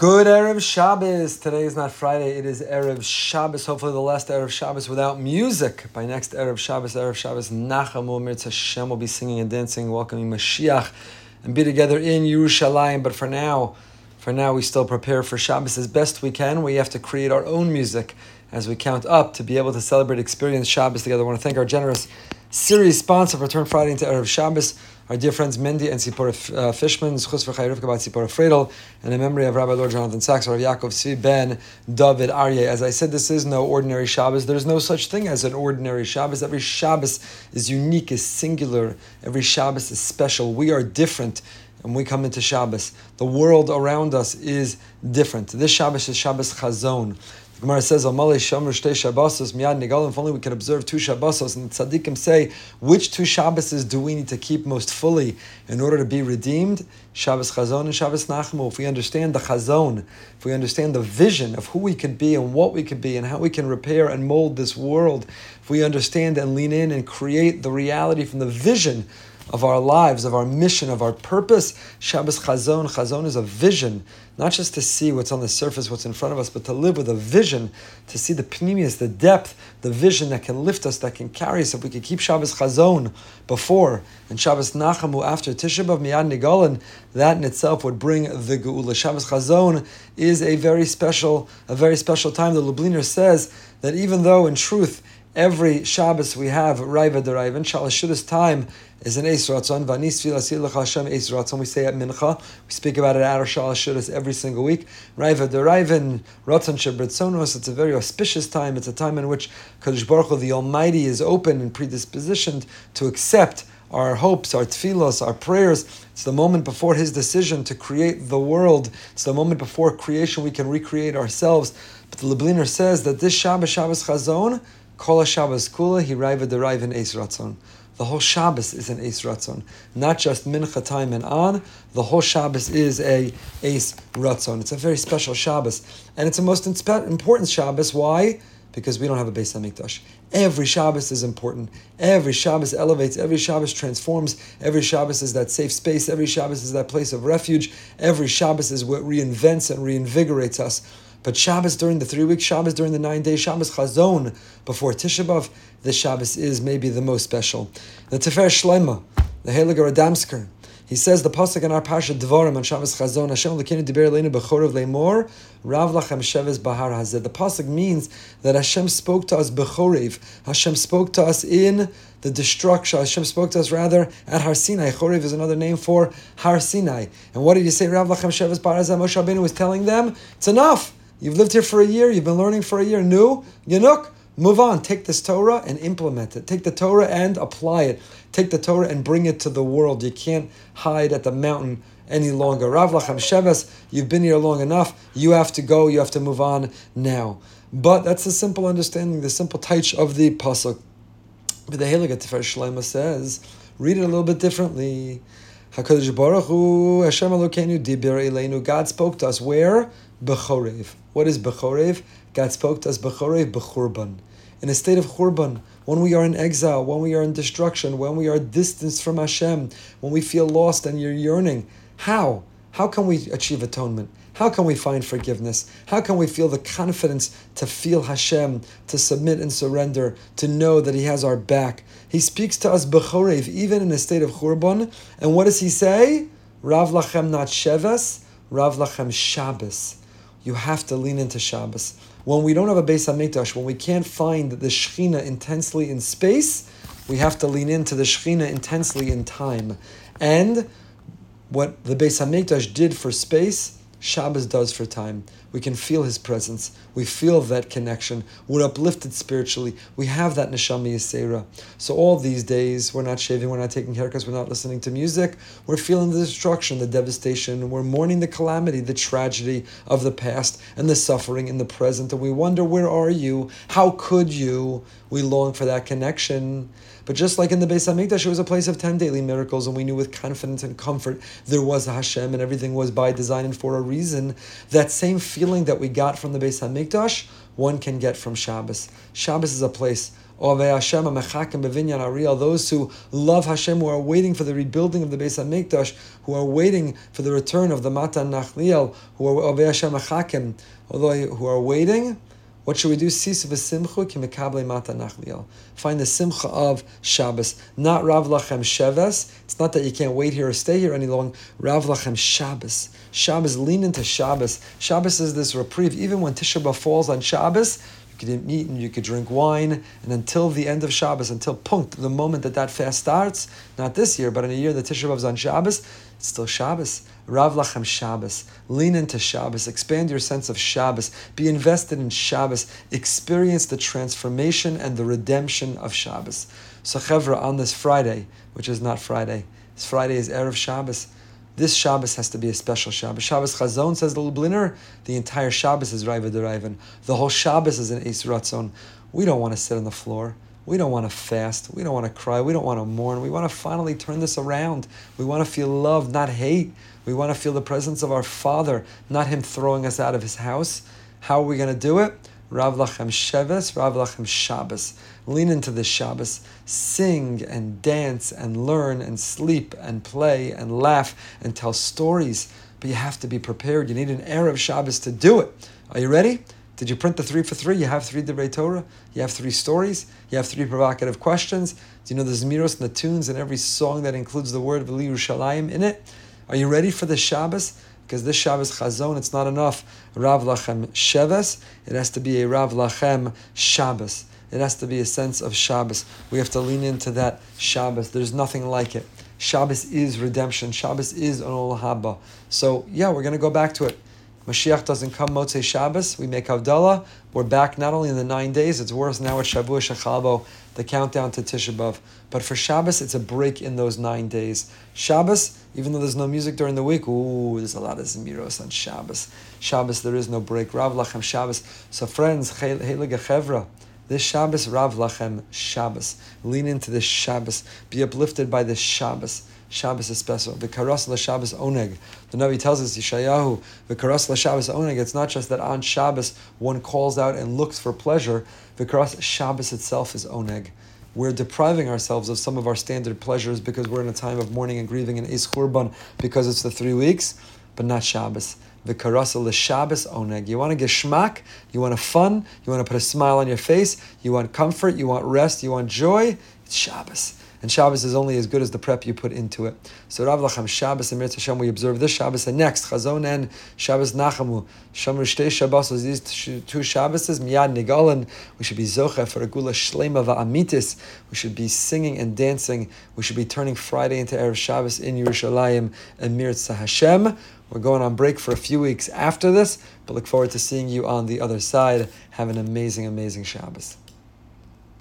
Good Erev Shabbos. Today is not Friday, it is Erev Shabbos. Hopefully, the last Erev Shabbos without music. By next Erev Shabbos, Erev Shabbos, Nachamu Mirtz Hashem will be singing and dancing, welcoming Mashiach, and be together in Yerushalayim. But for now, for now, we still prepare for Shabbos as best we can. We have to create our own music as we count up to be able to celebrate, experience Shabbos together. I want to thank our generous series sponsor for Turn Friday into Erev Shabbos our dear friends Mindy and Sipora uh, Fishman, Chayrivka about Sipora Fredel, and in memory of Rabbi Lord Jonathan Sacks, Rav Yaakov Tzvi Ben David Aryeh. As I said, this is no ordinary Shabbos. There's no such thing as an ordinary Shabbos. Every Shabbos is unique, is singular. Every Shabbos is special. We are different and we come into Shabbos. The world around us is different. This Shabbos is Shabbos Chazon. The Gemara says, "Amalei shomer shtei Shabbosos miyad nigalim." If only we could observe two Shabbosos, and the tzaddikim say, which two Shabboses do we need to keep most fully in order to be redeemed? Shabbos Chazon and Shabbos Nachmu. If we understand the Chazon, if we understand the vision of who we could be and what we could be and how we can repair and mold this world, if we understand and lean in and create the reality from the vision of our lives, of our mission, of our purpose. Shabbos Chazon. Chazon is a vision, not just to see what's on the surface, what's in front of us, but to live with a vision, to see the pnimius, the depth, the vision that can lift us, that can carry us. If we could keep Shabbos Chazon before and Shabbos Nachamu after Tisha B'Av Miyad Nigalan, that in itself would bring the Geula. Shabbos Chazon is a very special, a very special time. The Lubliner says that even though in truth every Shabbos we have Raiva Deraivan, Shalashudas time is an Eis Ratzon. Vanis Filasil Hashem Eis. We say at Mincha. We speak about it at our Shalashudas every single week. Raiva Deraivan, Ratzon Shebritzonos. It's a very auspicious time. It's a time in which Kadosh Baruch Hu, the Almighty, is open and predispositioned to accept our hopes, our tefillos, our prayers. It's the moment before His decision to create the world. It's the moment before creation we can recreate ourselves. But the Lubliner says that this Shabbos, Shabbos Chazon, Kol Shabbos Kula, Hiraiva Deraivan Eis Ratzon. The whole Shabbos is an Eis Ratzon, not just Mincha time and on. The whole Shabbos is a Eis Ratzon. It's a very special Shabbos, and it's the most important Shabbos. Why? Because we don't have a Beis Hamikdash. Every Shabbos is important. Every Shabbos elevates. Every Shabbos transforms. Every Shabbos is that safe space. Every Shabbos is that place of refuge. Every Shabbos is what reinvents and reinvigorates us. But Shabbos during the three week Shabbos during the nine day Shabbos Chazon before Tisha B'av, this Shabbos is maybe the most special. The Tefer Shlema, the Heliger Radomsker, he says the pasuk in our parsha Dvarim on Shabbos Chazon Hashem Lekinu Diber Leinu Bechorev Leimor Rav Lachem Sheves Bahar Hazeh. The pasuk means that Hashem spoke to us Bechorev. Hashem spoke to us in the destruction. Hashem spoke to us rather at Har Sinai. Chorev is another name for Har Sinai. And what did he say? Rav Lachem Sheves Bahar Hazeh. Moshe Rabbeinu was telling them, it's enough. You've lived here for a year, you've been learning for a year. New, Yanuk, move on. Take this Torah and implement it. Take the Torah and apply it. Take the Torah and bring it to the world. You can't hide at the mountain any longer. Rav Lachem Sheves, you've been here long enough. You have to go. You have to move on now. But that's the simple understanding, the simple taich of the pasuk. But the Helig Tifer Shlema says, read it a little bit differently. Hakadosh Baruch Hu Hashem Elokeinu Dibir. God spoke to us where Bechorev. What is Bechorev? God spoke to us Bechorev Bechurban. In a state of Churban, when we are in exile, when we are in destruction, when we are distanced from Hashem, when we feel lost and you're yearning. How? How can we achieve atonement? How can we find forgiveness? How can we feel the confidence to feel Hashem, to submit and surrender, to know that He has our back? He speaks to us Bechorev, even in a state of Churban. And what does He say? Rav Lachem not Sheves, Rav Lachem Shabbos you have to lean into Shabbos. When we don't have a Beis Hamikdash, when we can't find the Shechina intensely in space, we have to lean into the Shechina intensely in time. And what the Beis Hamikdash did for space, Shabbos does for time. We can feel His presence. We feel that connection. We're uplifted spiritually. We have that neshama yisera. So all these days, we're not shaving, we're not taking haircuts, we're not listening to music. We're feeling the destruction, the devastation. We're mourning the calamity, the tragedy of the past, and the suffering in the present. And we wonder, where are you? How could you? We long for that connection. But just like in the Beis Hamikdash, it was a place of ten daily miracles, and we knew with confidence and comfort there was a Hashem, and everything was by design and for a reason. That same feeling that we got from the Beis Hamikdash, one can get from Shabbos. Shabbos is a place eh, those who love Hashem, who are waiting for the rebuilding of the Beis Hamikdash, who are waiting for the return of the Matan Nachliel, who are eh, although who are waiting. What should we do? Sis v'simchu kimekable mata nachliel. Find the simcha of Shabbos, not Rav Lachem Sheves. It's not that you can't wait here or stay here any long. Rav Lachem Shabbos. Shabbos, lean into Shabbos. Shabbos is this reprieve. Even when Tisha B'Av falls on Shabbos, you could eat and you could drink wine, and until the end of Shabbos, until punkt, the moment that that fast starts, not this year, but in a year that Tisha B'Av is on Shabbos, it's still Shabbos. Rav Lachem Shabbos. Lean into Shabbos. Expand your sense of Shabbos. Be invested in Shabbos. Experience the transformation and the redemption of Shabbos. So, Chevra, on this Friday, which is not Friday, this Friday is Erev Shabbos. This Shabbos has to be a special Shabbos. Shabbos Chazon says the Lubliner, the entire Shabbos is Raiva Deraivan. The whole Shabbos is an Eis Ratzon. We don't want to sit on the floor. We don't want to fast. We don't want to cry. We don't want to mourn. We want to finally turn this around. We want to feel love, not hate. We want to feel the presence of our Father, not Him throwing us out of His house. How are we going to do it? Rav Lachem Sheves, Rav Lachem Shabbos. Lean into the Shabbos. Sing and dance and learn and sleep and play and laugh and tell stories. But you have to be prepared. You need an Erev Shabbos to do it. Are you ready? Did you print the three for three? You have three Divrei Torah. You have three stories. You have three provocative questions. Do you know the Zmiros and the tunes and every song that includes the word V'li Yerushalayim in it? Are you ready for the Shabbos? Because this Shabbos Chazon, it's not enough Rav Lachem Sheves. It has to be a Rav Lachem Shabbos. It has to be a sense of Shabbos. We have to lean into that Shabbos. There's nothing like it. Shabbos is redemption. Shabbos is an Ol Haba. So yeah, we're going to go back to it. Mashiach doesn't come Motzei Shabbos. We make Havdalah. We're back not only in the nine days, it's worse now at Shavua Shechalbo, the countdown to Tisha B'Av. But for Shabbos, it's a break in those nine days. Shabbos, even though there's no music during the week, ooh, there's a lot of Zmiros on Shabbos. Shabbos, there is no break. Rav Lachem Shabbos. So friends, Heilige Chevra, this Shabbos, Rav Lachem Shabbos. Lean into this Shabbos. Be uplifted by this Shabbos. Shabbos is special. V'karas Shabbos oneg. The Navi tells us, Yeshayahu, v'karas Shabbos oneg. It's not just that on Shabbos one calls out and looks for pleasure. The V'karas Shabbos itself is oneg. We're depriving ourselves of some of our standard pleasures because we're in a time of mourning and grieving and Is Churban because it's the three weeks, but not Shabbos. V'karasa Shabbos oneg. You want to get schmack, you want a fun, you want to put a smile on your face, you want comfort, you want rest, you want joy. It's Shabbos and Shabbos is only as good as the prep you put into it. So Rav Lachem Shabbos and Mirz Hashem, we observe this Shabbos and next Chazon and Shabbos Nachamu. Shamar Shtei Shabbos, these two Shabboses, Miyad Nigalan. We should be Zocha for a Geula Shlema Va'amitis. We should be singing and dancing. We should be turning Friday into Erev Shabbos in Yerushalayim and Mirz Hashem. We're going on break for a few weeks after this, but look forward to seeing you on the other side. Have an amazing, amazing Shabbos.